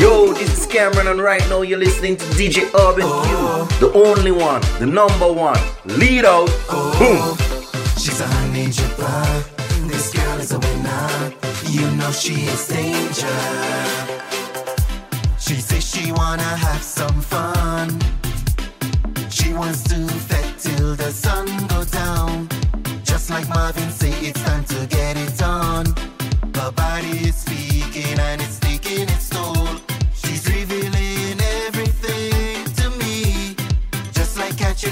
Yo, this is Cameron, and right now you're listening to DJ Urban Crew, the only one, the number one. Lead out. Boom. She's a honey dripper. This girl is a winner. You know she is danger. She says she wanna have some fun. She wants to fet till the sun go down. Just like Marvin say, it's time to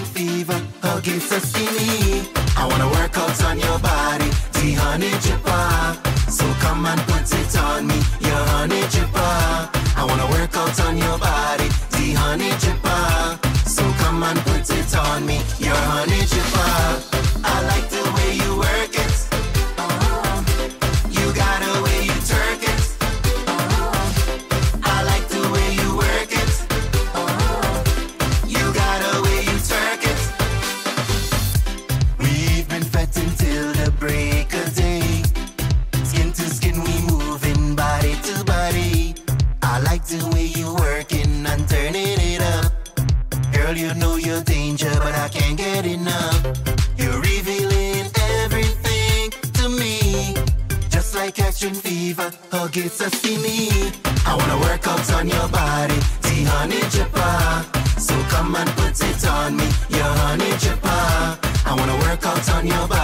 fever, are skinny. I wanna work out on your body, the honey dripper. So come and put it on me, your honey dripper. I wanna work out on your body, the honey dripper. So come and put it on me, your honey Girl, you know you're danger, but I can't get enough. You're revealing everything to me. Just like catching fever, hug it's a me. I wanna work out on your body, the honey. So come and put it on me, your honey. I wanna work out on your body,